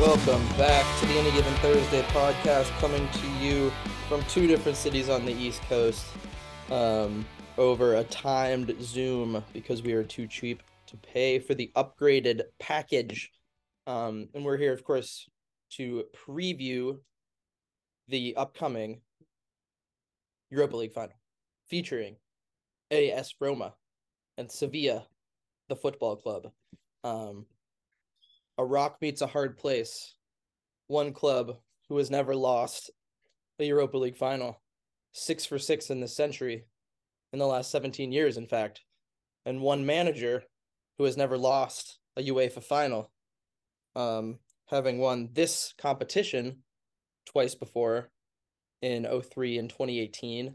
Welcome back to the Any Given Thursday podcast, coming to you from two different cities on the East Coast um, over a timed Zoom because we are too cheap to pay for the upgraded package. Um, and we're here, of course, to preview the upcoming Europa League final featuring AS Roma and Sevilla, the football club. Um, a rock meets a hard place. One club who has never lost a Europa League final, six for six in this century, in the last 17 years, in fact, and one manager who has never lost a UEFA final, um, having won this competition twice before in 03 and 2018,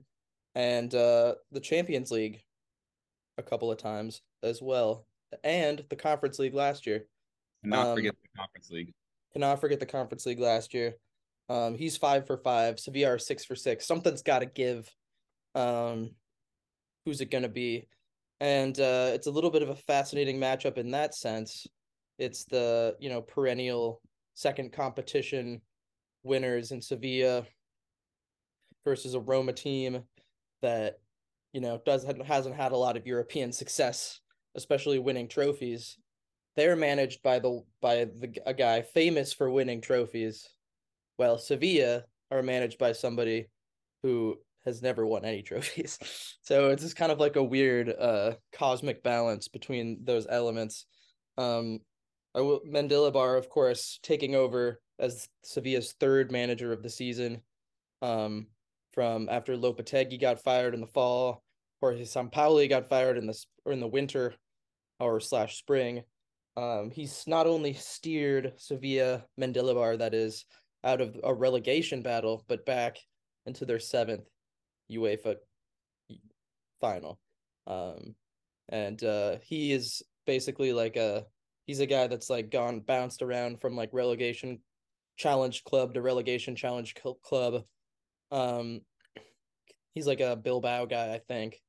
and uh, the Champions League a couple of times as well, and the Conference League last year. Cannot Um, forget the Conference League. Cannot forget the Conference League last year. Um, he's five for five. Sevilla are six for six. Something's got to give. Um, who's it gonna be? And uh, it's a little bit of a fascinating matchup in that sense. It's the you know perennial second competition winners in Sevilla versus a Roma team that you know doesn't hasn't had a lot of European success, especially winning trophies. They're managed by the by the a guy famous for winning trophies, while Sevilla are managed by somebody who has never won any trophies. So it's just kind of like a weird uh cosmic balance between those elements. Um I will Mendilibar, of course, taking over as Sevilla's third manager of the season. Um from after Lopetegui got fired in the fall, Jorge Sampaoli got fired in the or in the winter or slash spring. Um, he's not only steered Sevilla Mendilibar, that is, out of a relegation battle, but back into their seventh UEFA final. Um, and uh, he is basically like a he's a guy that's like gone bounced around from like relegation challenge club to relegation challenge cl- club. Um, he's like a Bilbao guy, I think.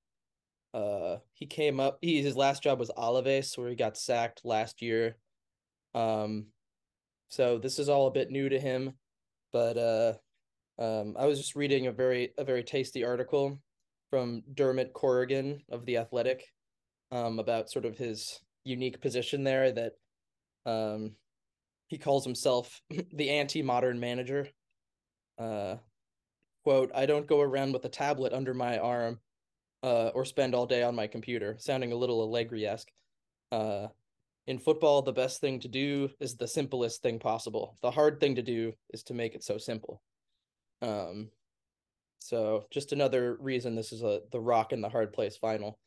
Uh, he came up. He his last job was Alaves, where he got sacked last year. Um, so this is all a bit new to him, but uh, um, I was just reading a very a very tasty article from Dermot Corrigan of the Athletic, um, about sort of his unique position there. That, um, he calls himself the anti-modern manager. Uh, quote: I don't go around with a tablet under my arm uh, or spend all day on my computer, sounding a little Allegri-esque. Uh, in football, the best thing to do is the simplest thing possible. The hard thing to do is to make it so simple. Um, so just another reason this is a the rock in the hard place final.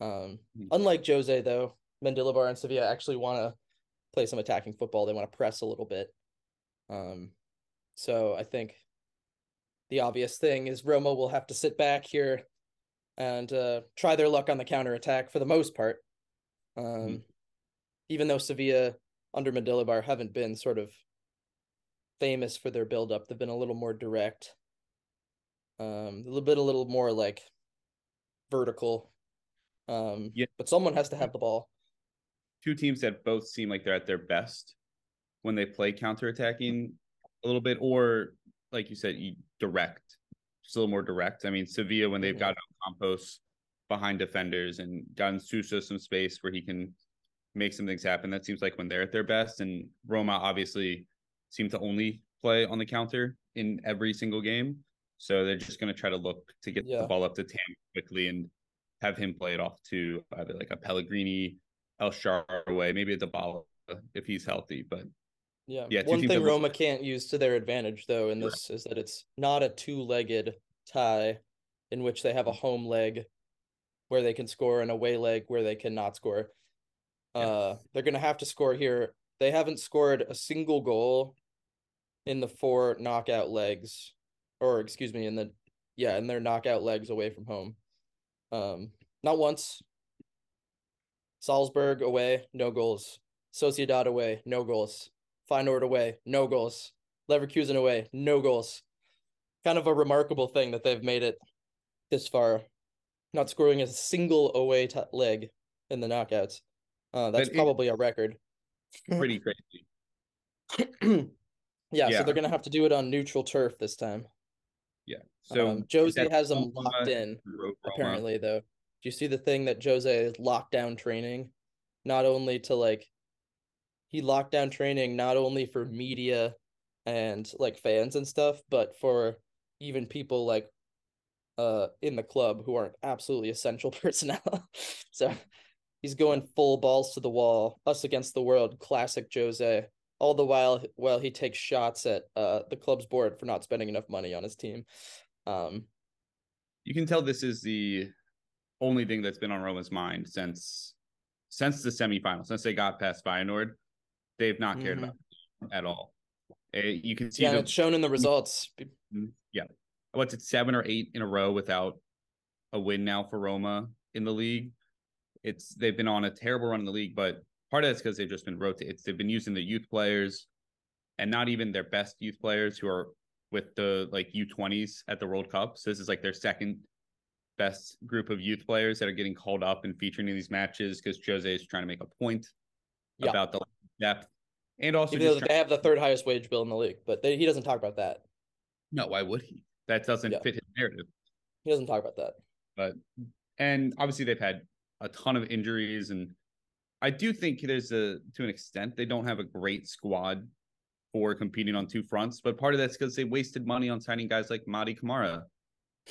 Um, Hmm. unlike Jose though, Mendilibar and Sevilla actually want to play some attacking football. They want to press a little bit. Um, so I think the obvious thing is Roma will have to sit back here and uh, try their luck on the counter attack for the most part. Um, Mhm. Even though Sevilla under Mendilibar haven't been sort of famous for their build up, they've been a little more direct. Um, a little bit, a little more like vertical. Um, Yeah. but someone has to have the ball. Two teams that both seem like they're at their best when they play counterattacking a little bit, or like you said, you direct, just a little more direct. I mean, Sevilla when they've Mhm. got Campos behind defenders and gotten Suso some space where he can make some things happen. That seems like when they're at their best. And Roma obviously seem to only play on the counter in every single game. So they're just going to try to look to get Yeah. the ball up to Tam quickly and have him play it off to either like a Pellegrini, El Shaarawy, maybe a Dybala if he's healthy. But Yeah. Yeah, One thing look- Roma can't use to their advantage though in this is that it's not a two-legged tie in which they have a home leg where they can score and a away leg where they cannot score. Yeah. Uh they're going to have to score here. They haven't scored a single goal in the four knockout legs or excuse me in the yeah, in their knockout legs away from home. Um not once. Salzburg away, no goals. Sociedad away, no goals. Feyenoord away, no goals. Leverkusen away, no goals. Kind of a remarkable thing that they've made it this far, not scoring a single away t- leg in the knockouts. Uh, that's it- probably a record. pretty crazy. yeah, Yeah. so they're gonna have to do it on neutral turf this time. Yeah. So um, is Jose has them locked in. Apparently though do you see the thing that jose locked down training not only to like he locked down training not only for media and like fans and stuff but for even people like uh in the club who aren't absolutely essential personnel so he's going full balls to the wall us against the world classic jose all the while while he takes shots at uh the club's board for not spending enough money on his team um You can tell this is the only thing that's been on Roma's mind since since the semifinal, since they got past Feyenoord. They've not cared Mhm. about at all. Eh, you can see yeah, the it's shown in the results. yeah. What's it, seven or eight in a row without a win now for Roma in the league? It's they've been on a terrible run in the league, but part of that's because they've just been rotated. They've been using the youth players and not even their best youth players who are with the like U20s at the World Cup. So this is like their second best group of youth players that are getting called up and featuring in these matches because Jose is trying to make a point Yeah. about the depth. And also Even though they have the third highest wage bill in the league, but they, he doesn't talk about that. no, why would he? That doesn't Yeah. fit his narrative. He doesn't talk about that. but and obviously they've had a ton of injuries and I do think there's a to an extent they don't have a great squad for competing on two fronts, but part of that's because they wasted money on signing guys like Mady Camara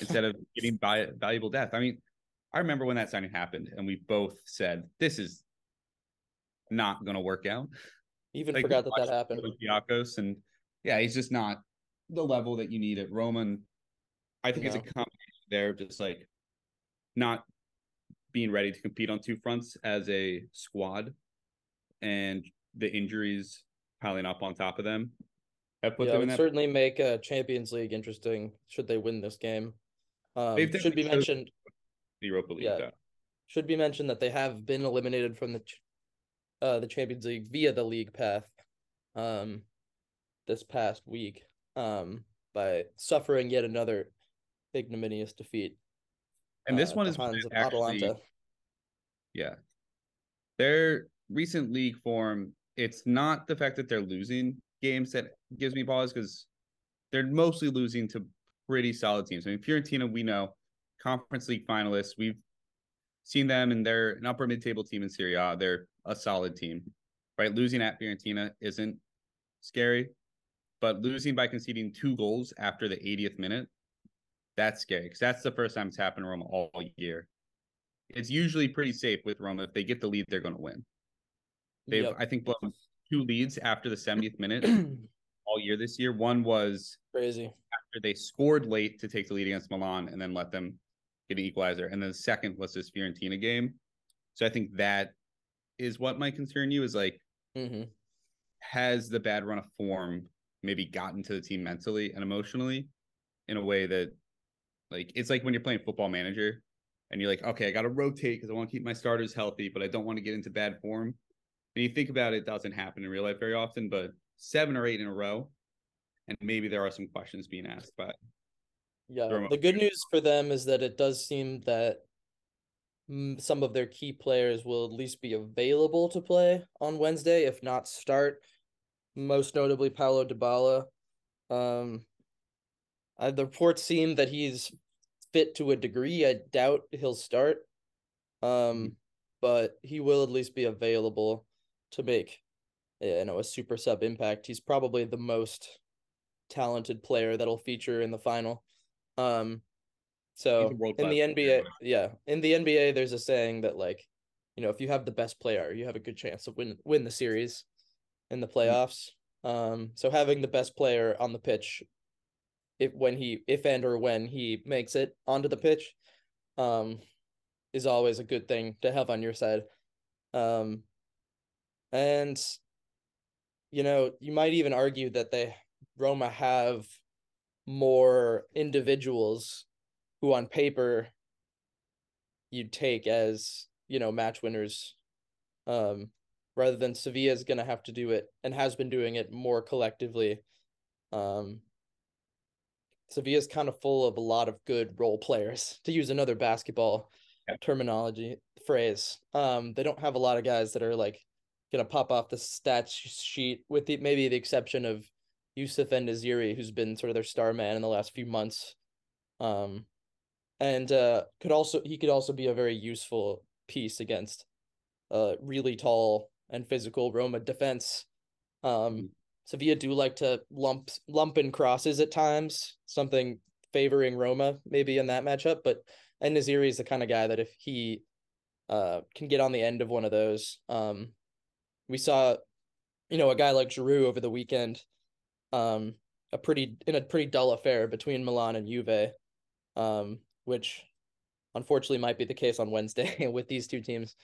instead of getting buy, valuable depth. I mean, I remember when that signing happened and we both said this is not going to work out. Even Like, forgot that that happened. Olympiacos and yeah, he's just not the level that you need at Roman. I think it's a No. combination there of just like not being ready to compete on two fronts as a squad and the injuries piling up on top of them have put Yeah, them in would that certainly make a Champions League interesting should they win this game. Um, should be mentioned. Europa League yeah. though. Should be mentioned that they have been eliminated from the uh the Champions League via the league path, um, this past week, um, by suffering yet another ignominious defeat. And this uh, one is actually Atalanta. Yeah. Their recent league form, it's not the fact that they're losing games that gives me pause because they're mostly losing to pretty solid teams. I mean, Fiorentina, we know, conference league finalists. We've seen them and they're an upper mid table team in Serie A. They're a solid team, right? Losing at Fiorentina isn't scary, but losing by conceding two goals after the 80th minute, that's scary because that's the first time it's happened to Roma all year it's usually pretty safe with Roma. If they get the lead, they're going to win. They've, Yep. I think, blown two leads after the 70th minute all year this year. One was Crazy. after they scored late to take the lead against Milan and then let them get an equalizer. And then the second was this Fiorentina game. So I think that is what might concern you is like, hmm has the bad run of form maybe gotten to the team mentally and emotionally in a way that like it's like when you're playing football manager and you're like okay i gotta rotate because i want to keep my starters healthy but i don't want to get into bad form and you think about it, it doesn't happen in real life very often but seven or eight in a row and maybe there are some questions being asked but Yeah. The good news for them is that it does seem that some of their key players will at least be available to play on Wednesday, if not start. Most notably, Paulo Dybala. Um, uh, the reports seem that he's fit to a degree. I doubt he'll start. Um, but he will at least be available to make, you know, a super sub impact. He's probably the most talented player that'll feature in the final. Um, so in the NBA, right? yeah, in the NBA, there's a saying that like, you know, if you have the best player, you have a good chance to win win the series in the playoffs. Um, so having the best player on the pitch, if when he if and or when he makes it onto the pitch, um, is always a good thing to have on your side. Um, and you know, you might even argue that they Roma have more individuals who on paper you'd take as, you know, match winners. Um, rather than Sevilla is gonna have to do it and has been doing it more collectively. Um Sevilla's kind of full of a lot of good role players, to use another basketball terminology phrase. Um, they don't have a lot of guys that are like gonna pop off the stats sheet with the maybe the exception of Youssef En-Nesyri, who's been sort of their star man in the last few months. Um, and uh, could also he could also be a very useful piece against uh really tall and physical Roma defense. Um, mm-hmm. Sevilla do like to lump lump in crosses at times, something favoring Roma maybe in that matchup. But En-Nesyri is the kind of guy that if he uh can get on the end of one of those, um, we saw, you know, a guy like Giroud over the weekend, um, a pretty in a pretty dull affair between Milan and Juve, um, which unfortunately might be the case on Wednesday with these two teams.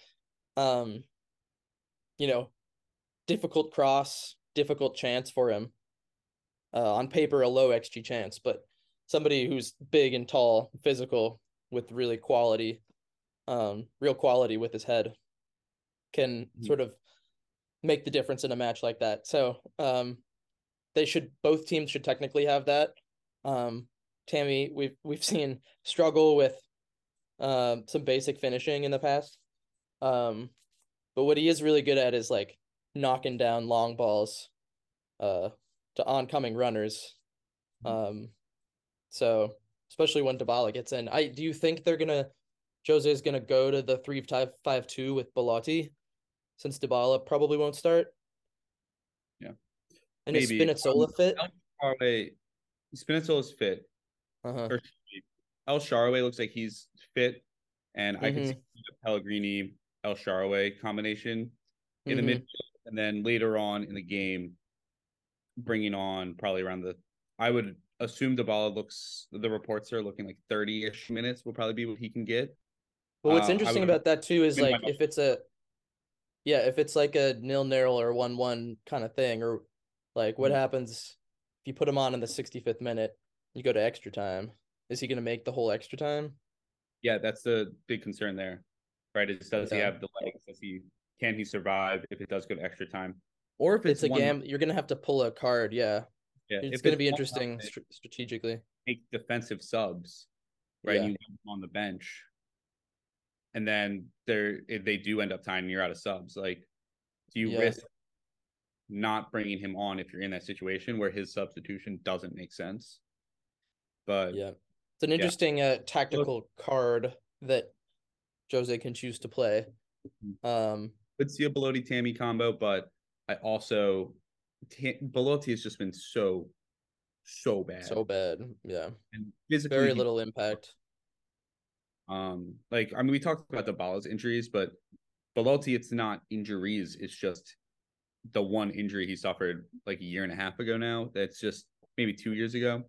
Um, you know, difficult cross, difficult chance for him. Uh, on paper, a low XG chance, but somebody who's big and tall, physical, with really quality, um, real quality with his head, can mm-hmm. sort of make the difference in a match like that. So, um, they should both teams should technically have that. Um, Tammy, we've we've seen struggle with uh, some basic finishing in the past. Um, but what he is really good at is like knocking down long balls uh to oncoming runners. Mm-hmm. Um so especially when Dybala gets in. I do you think they're gonna Jose is gonna go to the three five five two with Belotti since Dybala probably won't start? Yeah. And Maybe. is Spinazzola um, fit? El Spinazzola's fit. Uh-huh. El Shaarawy looks like he's fit, and mm-hmm. I can see the Pellegrini El Shaarawy combination in mm-hmm. the mid, and then later on in the game, bringing on probably around the. I would assume Dybala looks. The reports are looking like thirty ish minutes will probably be what he can get. Well, what's uh, interesting about that too is like if it's a, yeah, if it's like a nil nil or one one kind of thing, or like what mm-hmm. happens if you put him on in the sixty fifth minute, you go to extra time. Is he going to make the whole extra time? Yeah, that's the big concern there right? Is does he have the legs? Does he can he survive if it does go to extra time? Or if it's, it's a game, you're gonna have to pull a card. Yeah, yeah. It's gonna be interesting strategically. Make defensive subs, right? Yeah. You on the bench, and then they're if they do end up tying, you're out of subs. Like, do you yeah. risk not bringing him on if you're in that situation where his substitution doesn't make sense? But yeah, it's an interesting uh, tactical card that Jose can choose to play. Mm-hmm. Um, could see a Tammy combo, but I also T- Belotti has just been so so bad, so bad, yeah, and physically very little impact. Um, like I mean, we talked about the Dybala's injuries, but Belotti, it's not injuries; it's just the one injury he suffered like a year and a half ago now. That's just maybe two years ago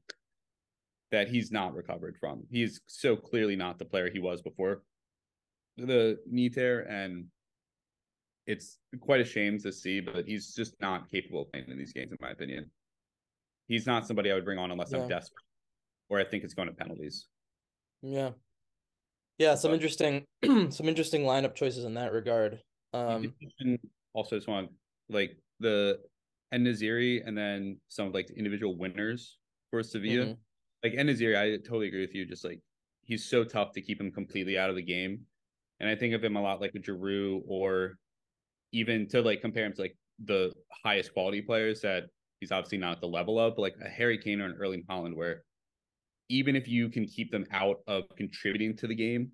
that he's not recovered from. He's so clearly not the player he was before the knee tear, and it's quite a shame to see, but he's just not capable of playing in these games, in my opinion. He's not somebody I would bring on unless yeah. I'm desperate, or I think it's going to penalties. Yeah, yeah, some but, interesting, some interesting lineup choices in that regard. Um, also just want like the En-Nesyri and then some of like the individual winners for Sevilla. Mm-hmm. Like En-Nesyri, I totally agree with you. Just like he's so tough to keep him completely out of the game. And I think of him a lot like a Giroud or even to like compare him to like the highest quality players that he's obviously not at the level of, but like a Harry Kane or an Erling Haaland, where even if you can keep them out of contributing to the game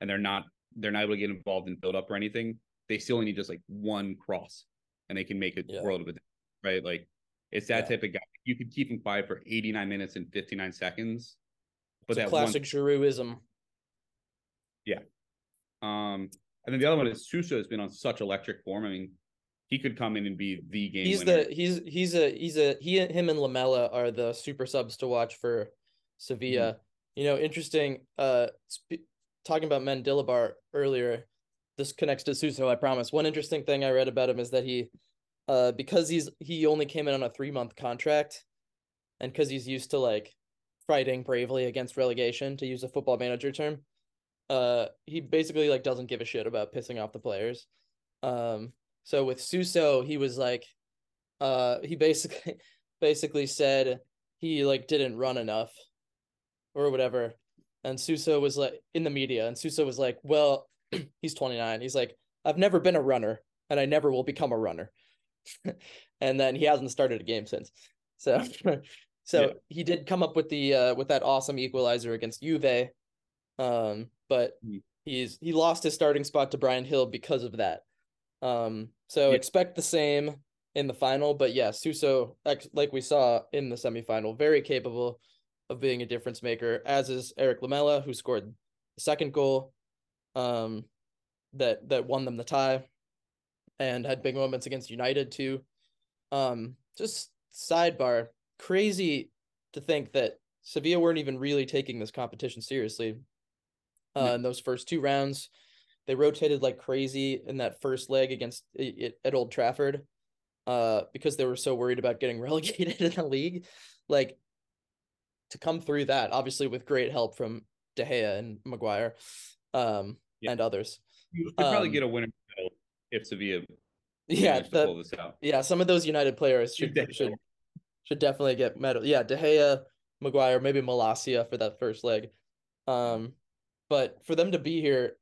and they're not they're not able to get involved in build up or anything, they still only need just like one cross and they can make a yeah. world of it. Right. Like it's that yeah. type of guy. You could keep him quiet for 89 minutes and 59 seconds. But it's that classic one... Giroudism. Yeah. Um, and then the other one is Suso has been on such electric form. I mean, he could come in and be the game. He's winner. the he's he's a he's a he him and Lamela are the super subs to watch for Sevilla. Mm-hmm. You know, interesting. Uh, sp- talking about Mendilibar earlier. This connects to Suso. I promise. One interesting thing I read about him is that he, uh, because he's he only came in on a three month contract, and because he's used to like fighting bravely against relegation, to use a football manager term uh he basically like doesn't give a shit about pissing off the players. Um so with Suso, he was like uh he basically basically said he like didn't run enough or whatever. And Suso was like in the media and Suso was like, "Well, he's 29. He's like, I've never been a runner. and I never will become a runner. and then he hasn't started a game since. So so yeah. he did come up with the uh with that awesome equalizer against Juve. Um, but mm. he's he lost his starting spot to Bryan Gil because of that. Um, so yeah. expect the same in the final, but yeah, Suso, like we saw in the semifinal, very capable of being a difference maker, as is Eric Lamela, who scored the second goal, um, that that won them the tie, and had big moments against United too. Um, just sidebar, crazy to think that Sevilla weren't even really taking this competition seriously. Uh, yeah. in those first two rounds, they rotated like crazy in that first leg against it, at Old Trafford, uh, because they were so worried about getting relegated in the league. Like to come through that, obviously with great help from De Gea and Maguire, um, yeah. and others. You could probably um, get a winner if Sevilla. Yeah, the, yeah. Some of those United players should should should definitely get medal. Yeah, De Gea, Maguire, maybe Malacia for that first leg. Um, but for them to be here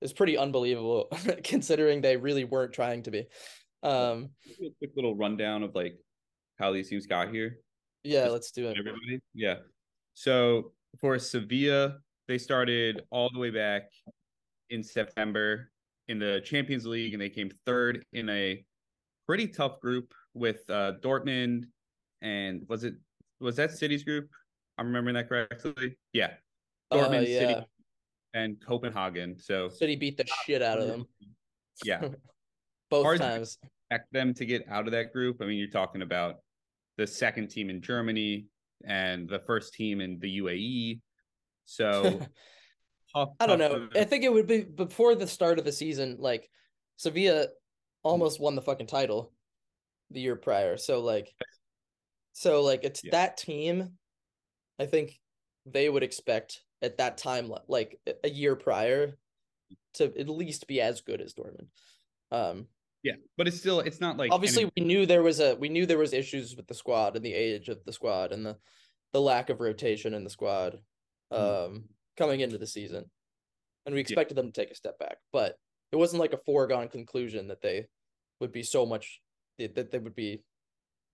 is pretty unbelievable considering they really weren't trying to be. Um, a quick little rundown of like how these teams got here. Yeah, Just let's do it. Everybody, yeah. So for Sevilla, they started all the way back in September in the Champions League, and they came third in a pretty tough group with uh, Dortmund and was it was that City's group? I'm remembering that correctly. Yeah, Dortmund, uh, yeah. City, and Copenhagen. So City beat the shit out of them. Yeah, both Hard times. expect them to get out of that group. I mean, you're talking about the second team in Germany and the first team in the UAE. So I don't know. I think it would be before the start of the season. Like Sevilla almost won the fucking title the year prior. So like, so like it's yeah. that team. I think they would expect at that time, like a year prior, to at least be as good as Dortmund. Um, yeah, but it's still it's not like obviously any... we knew there was a we knew there was issues with the squad and the age of the squad and the the lack of rotation in the squad mm-hmm. um. Coming into the season. And we expected yeah. them to take a step back, but it wasn't like a foregone conclusion that they would be so much that they would be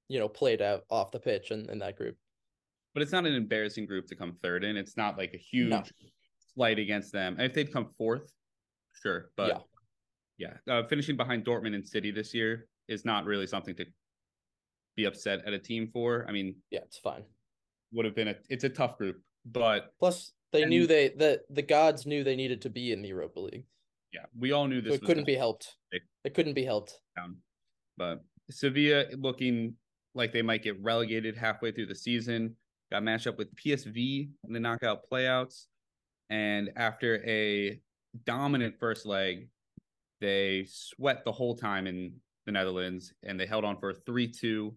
you know played out off the pitch in, in that group. But it's not an embarrassing group to come third in. It's not like a huge no. slight against them. And if they'd come fourth, sure. But yeah yeah, uh, finishing behind Dortmund and City this year is not really something to be upset at a team for. I mean, yeah, it's fine. Would have been a it's a tough group, but plus they and, knew they the the gods knew they needed to be in the Europa League. Yeah, we all knew this. So it couldn't be helped. It couldn't be helped. Down. But Sevilla looking like they might get relegated halfway through the season. Got matched up with PSV in the knockout playouts, and after a dominant first leg, they sweat the whole time in the Netherlands and they held on for a 3 2.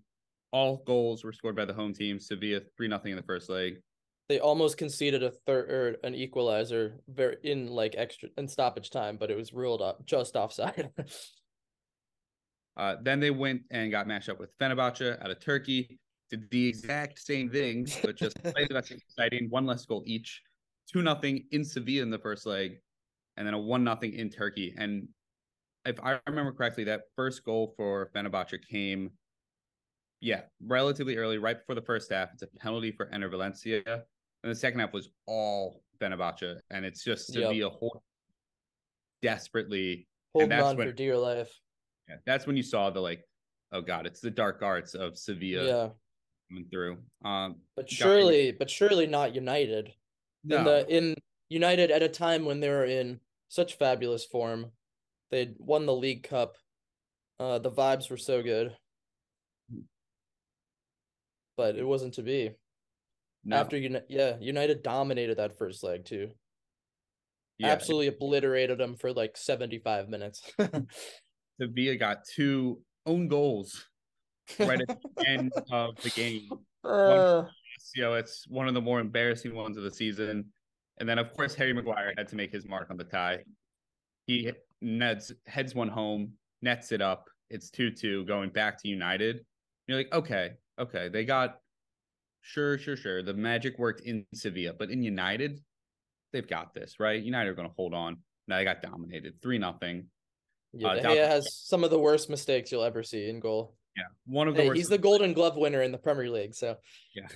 All goals were scored by the home team. Sevilla 3 nothing in the first leg. They almost conceded a third or an equalizer very in like extra in stoppage time, but it was ruled up just offside. uh, then they went and got matched up with Fenerbahce out of Turkey. Did the exact same thing, but just exciting. One less goal each. Two nothing in Sevilla in the first leg, and then a one nothing in Turkey. And if I remember correctly, that first goal for Fenerbahce came, yeah, relatively early, right before the first half. It's a penalty for Enner Valencia. And the second half was all Fenerbahce. And it's just to yep. be a whole desperately holding on when, for dear life. Yeah, that's when you saw the like, oh god, it's the dark arts of Sevilla yeah. coming through. Um, but surely, but surely not United. No. In the in United at a time when they were in such fabulous form, They'd won the League Cup. Uh, the vibes were so good, but it wasn't to be. No. After you, yeah, United dominated that first leg too. Yeah, Absolutely obliterated them for like seventy-five minutes. Sevilla got two own goals right at the end of the game. Uh, one, you know, it's one of the more embarrassing ones of the season. And then, of course, Harry Maguire had to make his mark on the tie. He Neds heads one home, nets it up. It's 2 2 going back to United. You're like, okay, okay. They got, sure, sure, sure. The magic worked in Sevilla, but in United, they've got this, right? United are going to hold on. Now they got dominated 3 nothing. Yeah, Uh, De David Gea De has some of the worst mistakes you'll ever see in goal. Yeah, one of the Hey, worst. he's the Golden Glove winner in the Premier League, so Yeah.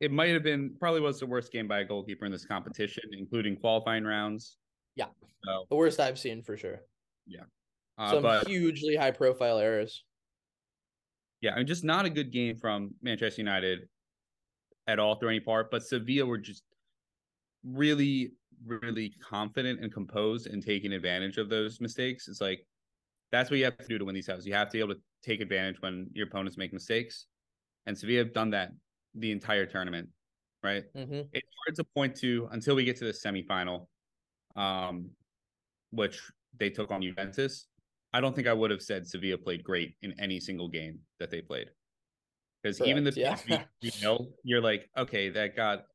it might have been probably was the worst game by a goalkeeper in this competition, including qualifying rounds. Yeah. So, the worst I've seen for sure. uh, some but hugely high profile errors. Yeah, I mean, just not a good game from Manchester United at all through any part. But Sevilla were just really, really confident and composed and taking advantage of those mistakes. It's like that's what you have to do to win these houses. You have to be able to take advantage when your opponents make mistakes. And Sevilla have done that the entire tournament, right? hmm it's hard to point to until we get to the semifinal, um, which they took on Juventus. I don't think I would have said Sevilla played great in any single game that they played. Because even the yeah. PSV 3-0, you're like, okay, that got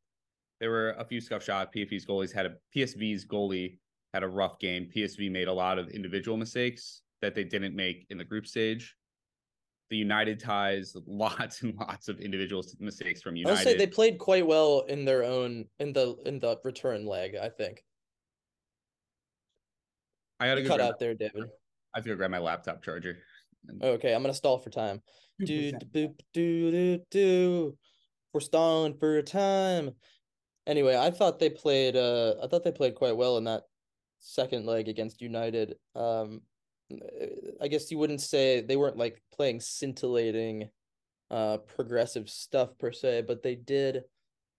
there were a few scuff shots. PSV's goalies had a PSV's goalie had a rough game. PSV made a lot of individual mistakes that they didn't make in the group stage. The United ties, lots and lots of individual mistakes from I'll United. say they played quite well in their own in the in the return leg. I think I gotta cut out there, David. I have to go grab my laptop charger. Okay, I'm gonna stall for time. Do 2%. do do do do. We're stalling for time. Anyway, I thought they played. Uh, I thought they played quite well in that second leg against United. Um, I guess you wouldn't say they weren't like playing scintillating, uh, progressive stuff per se, but they did,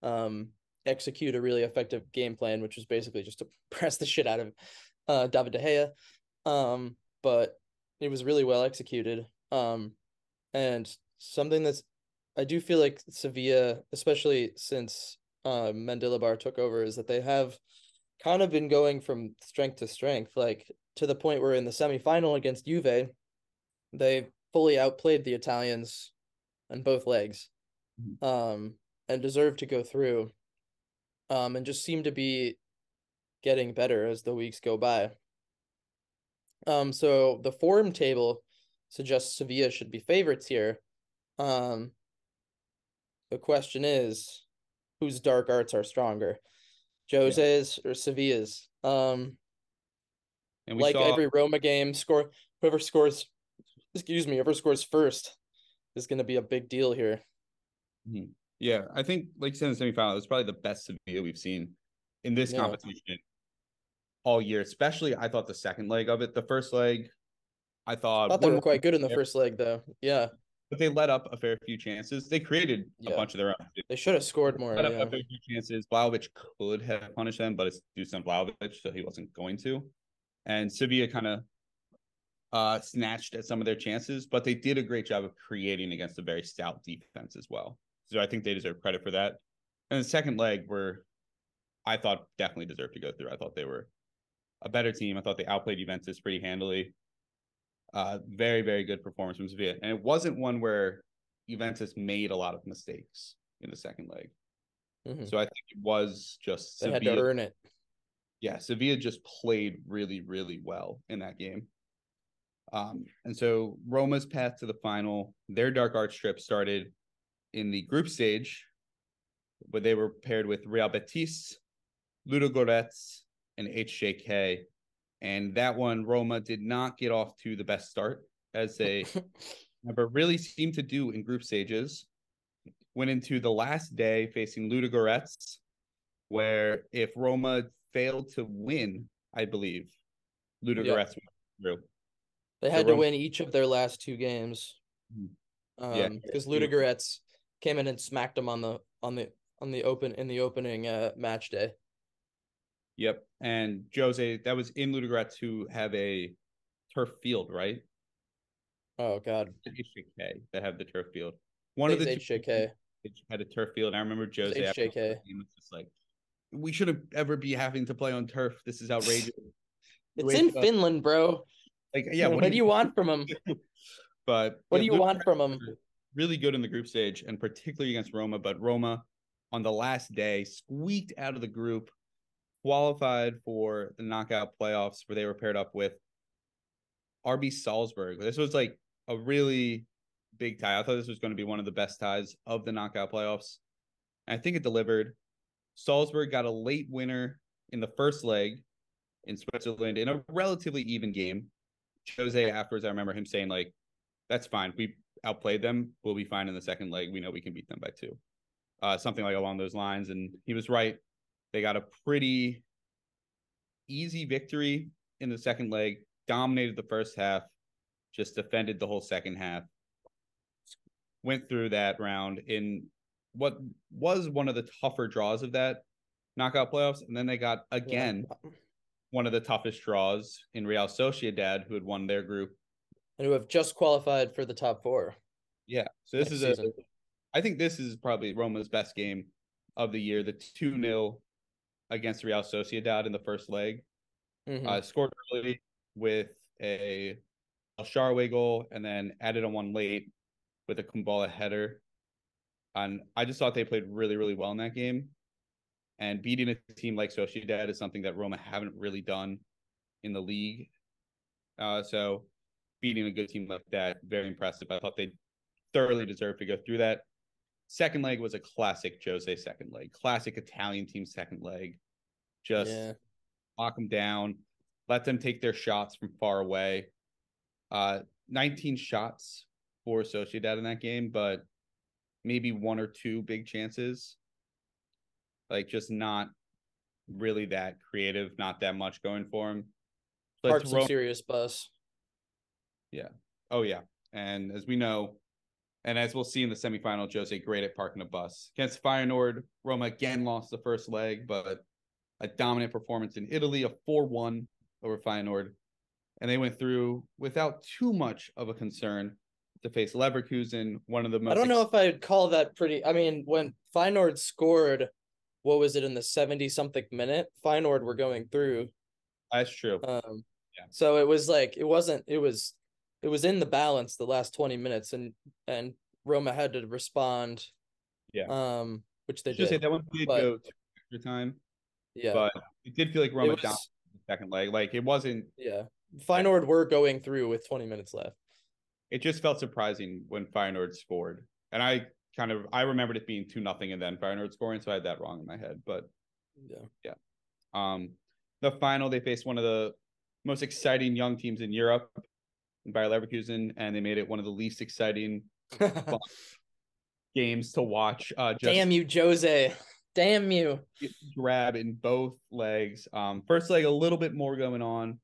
um, execute a really effective game plan, which was basically just to press the shit out of, uh, David De Gea. Um, but it was really well executed. Um, and something that's I do feel like Sevilla, especially since uh Mendilibar took over, is that they have kind of been going from strength to strength, like to the point where in the semifinal against Juve, they fully outplayed the Italians on both legs, Mhm. um, and deserved to go through, um, and just seem to be getting better as the weeks go by. Um, so the form table suggests Sevilla should be favorites here. Um, the question is, whose dark arts are stronger, Jose's or Sevilla's? Um, And we like saw every Roma game, score whoever scores, excuse me, whoever scores first is going to be a big deal here. yeah, I think like you said in the semifinal, it was probably the best Sevilla we've seen in this Yeah. competition all year. Especially I thought the second leg of it. The first leg, I thought, I thought they were quite good in the first leg, though. Yeah, but they let up a fair few chances. They created a Yeah. bunch of their own. they should have scored more. Let up Yeah. a fair few chances. Vlahovic could have punished them, but it's Dusan Vlahovic, so he wasn't going to. And Sevilla kind of uh snatched at some of their chances, but they did a great job of creating against a very stout defense as well. So I think they deserve credit for that. And the second leg were I thought definitely deserved to go through. I thought they were a better team. I thought they outplayed Juventus pretty handily. Uh very, very good performance from Sevilla. And it wasn't one where Juventus made a lot of mistakes in the second leg. Mhm. So I think it was just They had to earn it. yeah, Sevilla just played really, really well in that game. Um, and so Roma's path to the final, their dark arts trip started in the group stage, where they were paired with Real Betis, Ludogorets, and HJK. And that one, Roma did not get off to the best start, as they never really seemed to do in group stages. Went into the last day facing Ludogorets, where if Roma failed to win, I believe, Ludogorets went through. They So had to Rome- win each of their last two games. Mhm. Um, Yeah. because. Ludogorets came in and smacked them on the on the on the open in the opening uh match day. Yep. And Jose, that was in Ludogorets who have a turf field, right? Oh God, HJK that have the turf field. One of the HJK. had a turf field. I remember Jose after the HJK. game was just like, we shouldn't ever be having to play on turf. This is outrageous. It's in up. Finland, bro. Like, yeah, what, do you want from them? But What yeah, do you Ludogorets want from them? Really good in the group stage, and particularly against Roma. But Roma, on the last day, squeaked out of the group, qualified for the knockout playoffs, where they were paired up with RB Salzburg. This was like a really big tie. I thought this was going to be one of the best ties of the knockout playoffs. And I think it delivered. Salzburg got a late winner in the first leg in Switzerland in a relatively even game. Jose afterwards, I remember him saying like, "That's fine. We outplayed them. We'll be fine in the second leg. We know we can beat them by two, uh, something like along those lines." And he was right. They got a pretty easy victory in the second leg. Dominated the first half, just defended the whole second half. Went through that round in what was one of the tougher draws of that knockout playoffs, and then they got again yeah. one of the toughest draws in Real Sociedad, who had won their group and who have just qualified for the top four. Yeah, so this is season. a. I think this is probably Roma's best game of the year. The two 0 against Real Sociedad in the first leg. Mm-hmm. Uh, scored early with a Shaarawy goal, and then added on one late with a Kumbulla header. And I just thought they played really, really well in that game. And beating a team like Sociedad is something that Roma haven't really done in the league. Uh, so beating a good team like that, very impressive. I thought they thoroughly deserved to go through that. Second leg was a classic Jose second leg, classic Italian team second leg. Just yeah. lock them down, let them take their shots from far away. Uh, 19 shots for Sociedad in that game, but maybe one or two big chances. Like just not really that creative, not that much going for him. Parked some serious bus. Yeah. Oh yeah. And as we know, and as we'll see in the semifinal, Jose great at parking a bus. Against Feyenoord, Roma again lost the first leg, but a dominant performance in Italy, a 4-1 over Feyenoord. And they went through without too much of a concern to face Leverkusen, one of the most. I don't know if I'd call that pretty. I mean, when Feyenoord scored, what was it in the seventy something minute? Feyenoord were going through. That's true. Um, yeah. So it was like it wasn't. It was, it was in the balance the last twenty minutes, and and Roma had to respond. Yeah. Um, which they Just did. Say that one did but, go extra time. Yeah. But it did feel like Roma was, down the second leg. Like it wasn't. Yeah. Feyenoord were going through with twenty minutes left it just felt surprising when Feyenoord scored. And I kind of I remembered it being two nothing and then Feyenoord scoring, so I had that wrong in my head. But yeah, yeah. Um, the final they faced one of the most exciting young teams in Europe, Bayer Leverkusen, and they made it one of the least exciting games to watch. Uh, just Damn you, Jose! Damn you! Grab in both legs. Um, first leg a little bit more going on.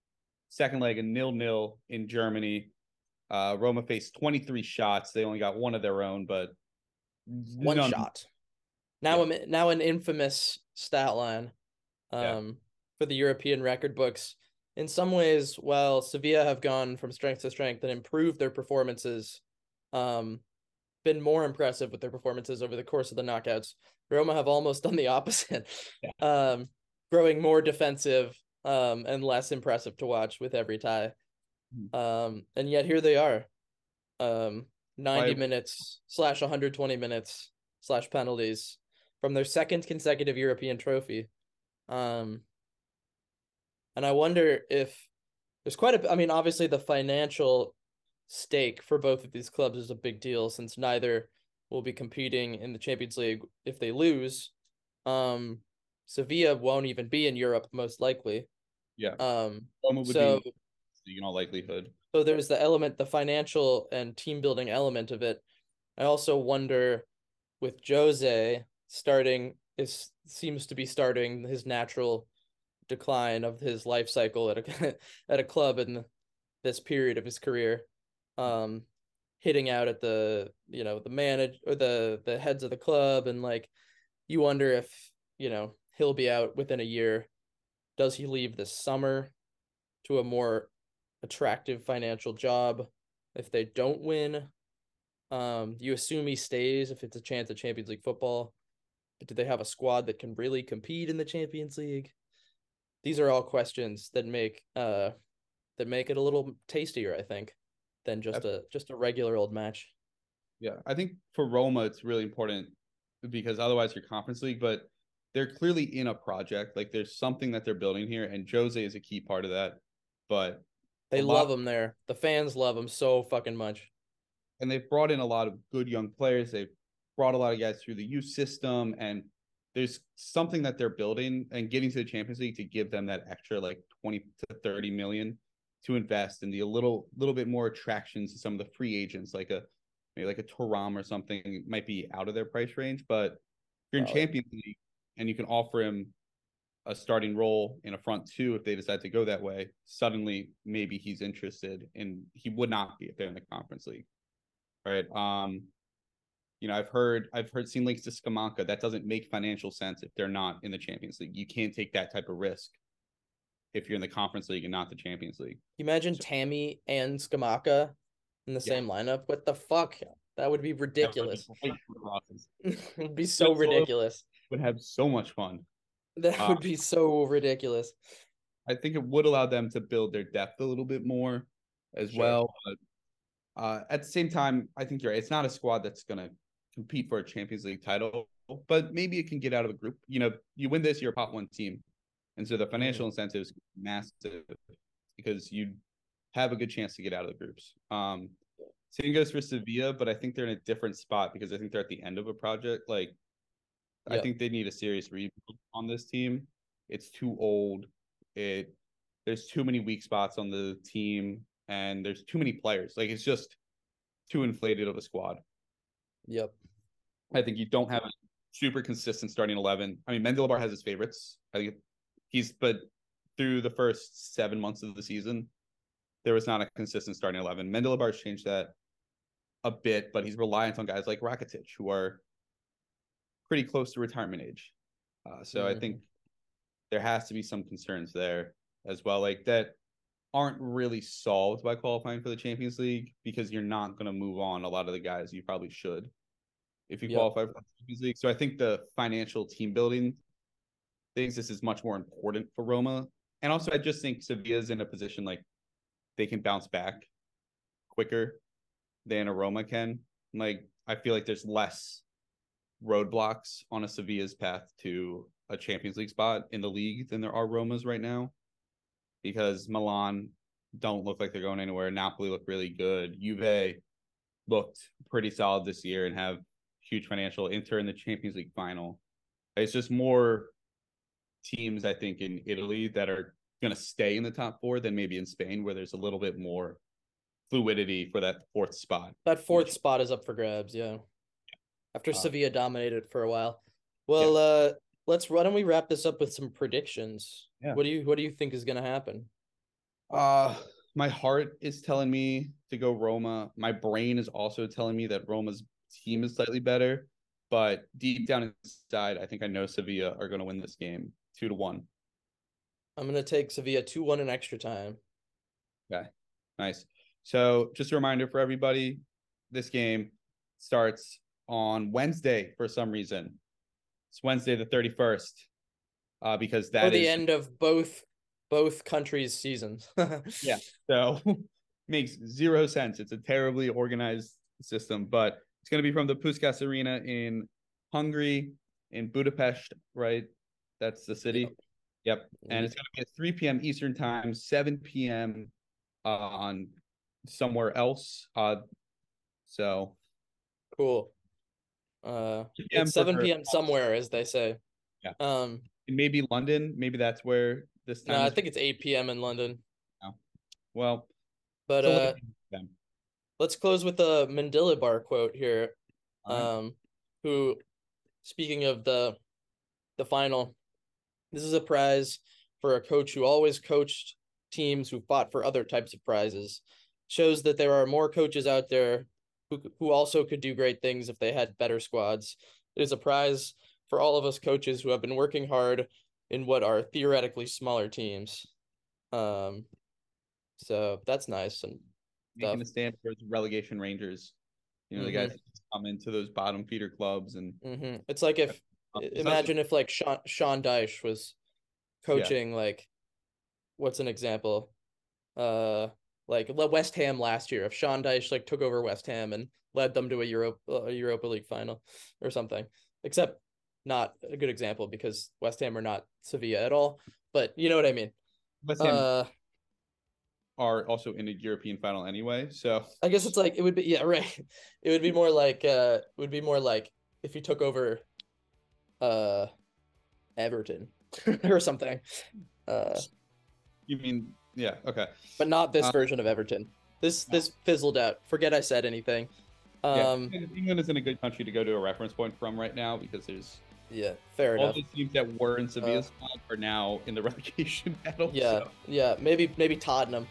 Second leg a nil nil in Germany. Uh, Roma faced 23 shots. They only got one of their own, but one none. shot. Now, yeah. now an infamous stat line um, yeah. for the European record books. In some ways, while Sevilla have gone from strength to strength and improved their performances, um, been more impressive with their performances over the course of the knockouts. Roma have almost done the opposite, yeah. um, growing more defensive um, and less impressive to watch with every tie. Hmm. Um, and yet here they are, um, 90 Why? minutes slash 120 minutes slash penalties from their second consecutive European trophy. Um, and I wonder if there's quite a, I mean, obviously the financial stake for both of these clubs is a big deal since neither will be competing in the Champions League if they lose. Um, Sevilla won't even be in Europe most likely. Yeah. Um, so be in all likelihood. So there's the element, the financial and team building element of it. I also wonder with Jose starting is seems to be starting his natural decline of his life cycle at a at a club in this period of his career. Um hitting out at the you know the manage or the the heads of the club and like you wonder if you know he'll be out within a year does he leave this summer to a more attractive financial job if they don't win. Um, you assume he stays if it's a chance at Champions League football. But do they have a squad that can really compete in the Champions League? These are all questions that make uh that make it a little tastier, I think, than just a just a regular old match. Yeah, I think for Roma it's really important because otherwise you're conference league, but they're clearly in a project. Like there's something that they're building here, and Jose is a key part of that. But they love lot, him there. The fans love him so fucking much. And they've brought in a lot of good young players. They've brought a lot of guys through the youth system, and there's something that they're building and getting to the Champions League to give them that extra like 20 to 30 million to invest in the a little little bit more attractions to some of the free agents like a maybe like a Thuram or something. Might be out of their price range but if you're in Champions League and you can offer him a starting role in a front two if they decide to go that way suddenly maybe he's interested and he would not be if they're in the conference league right? Um you know, I've heard I've heard seen links to Scamacca. That doesn't make financial sense if they're not in the Champions League. You can't take that type of risk if you're in the Conference League and not the Champions League. You Imagine so, Tammy and Scamacca in the yeah. same lineup. What the fuck? That would be ridiculous. it would be so ridiculous. Would have so much fun. That uh, would be so ridiculous. I think it would allow them to build their depth a little bit more as sure. well. But uh, at the same time, I think you're right. It's not a squad that's going to compete for a Champions League title, but maybe it can get out of a group. You know, you win this, you're a pot one team. And so the financial incentives massive because you have a good chance to get out of the groups. Um same goes for Sevilla, but I think they're in a different spot because I think they're at the end of a project. Like yep. I think they need a serious rebuild on this team. It's too old. It there's too many weak spots on the team and there's too many players. Like it's just too inflated of a squad. Yep. I think you don't have a super consistent starting eleven. I mean, Mendilibar has his favorites. I think he's, but through the first seven months of the season, there was not a consistent starting eleven. Mendilibar's changed that a bit, but he's reliant on guys like Rakitic who are pretty close to retirement age. Uh, so mm-hmm. I think there has to be some concerns there as well, like that aren't really solved by qualifying for the Champions League because you're not going to move on a lot of the guys you probably should if you yep. qualify for the Champions League. So I think the financial team building things this is much more important for Roma. And also I just think Sevilla's in a position like they can bounce back quicker than a Roma can. Like I feel like there's less roadblocks on a Sevilla's path to a Champions League spot in the league than there are Romas right now because Milan don't look like they're going anywhere. Napoli look really good. Juve looked pretty solid this year and have huge financial. Inter in the Champions League final. It's just more teams I think in Italy that are going to stay in the top four than maybe in Spain, where there's a little bit more fluidity for that fourth spot. That fourth spot is up for grabs. Yeah. After uh, Sevilla dominated for a while. Well, yeah. uh, let's why don't we wrap this up with some predictions? Yeah. What do you what do you think is gonna happen? Uh my heart is telling me to go Roma. My brain is also telling me that Roma's team is slightly better, but deep down inside, I think I know Sevilla are gonna win this game two to one. I'm gonna take Sevilla two one in extra time. Okay, nice. So just a reminder for everybody, this game starts on Wednesday for some reason. It's Wednesday the 31st. Uh, because that or the is... end of both both countries' seasons. yeah. So makes zero sense. It's a terribly organized system, but it's going to be from the Puskas Arena in Hungary, in Budapest, right? That's the city. Yep. And it's going to be at 3 p.m. Eastern time, 7 p.m. Uh, on somewhere else. Uh, so cool. Uh, it's 7 p.m. somewhere, as they say. Yeah. Um, maybe London. Maybe that's where this time. No, I think it's 8 p.m. in London. Oh. Well, but uh, let's close with a Mendilibar quote here. Right. Um, who, speaking of the, the final, this is a prize for a coach who always coached teams who fought for other types of prizes. Shows that there are more coaches out there who who also could do great things if they had better squads. It is a prize for all of us coaches who have been working hard in what are theoretically smaller teams. Um, so that's nice and making the stand for relegation Rangers. You know, mm-hmm. the guys come into those bottom feeder clubs and mm-hmm. it's like if imagine if like Sean Sean Dyche was coaching yeah. like what's an example? Uh like West Ham last year. If Sean Dyche like took over West Ham and led them to a Europe a Europa League final or something, except not a good example because West Ham are not Sevilla at all. But you know what I mean. West Ham uh, are also in a European final anyway, so I guess it's like it would be yeah right. It would be more like uh, it would be more like if you took over, uh, Everton or something. Uh, You mean yeah? Okay. but not this Uh, version of Everton. This no. this fizzled out. Forget I said anything. Yeah, Um, England- England is in a good country to go to a reference point from right now because there's yeah, fair all enough. All the teams that were in Sevilla's spot are now in the relegation battle. Yeah, so- yeah, maybe maybe Tottenham.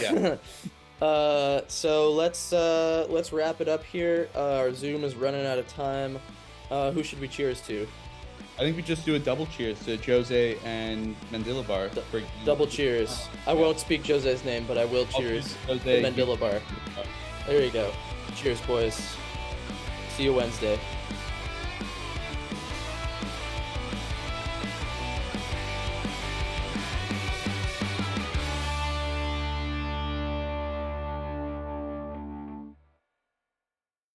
Yeah. uh, so let's uh let's wrap it up here. Uh, our Zoom is running out of time. Uh, who should we cheers to? I think we just do a double cheers to Jose and Mendilibar. Du- for- Double cheers. I Yeah. won't speak Jose's name, but I will cheers Jose. Mendilibar. Uh, there you go. Cheers, boys. See you Wednesday.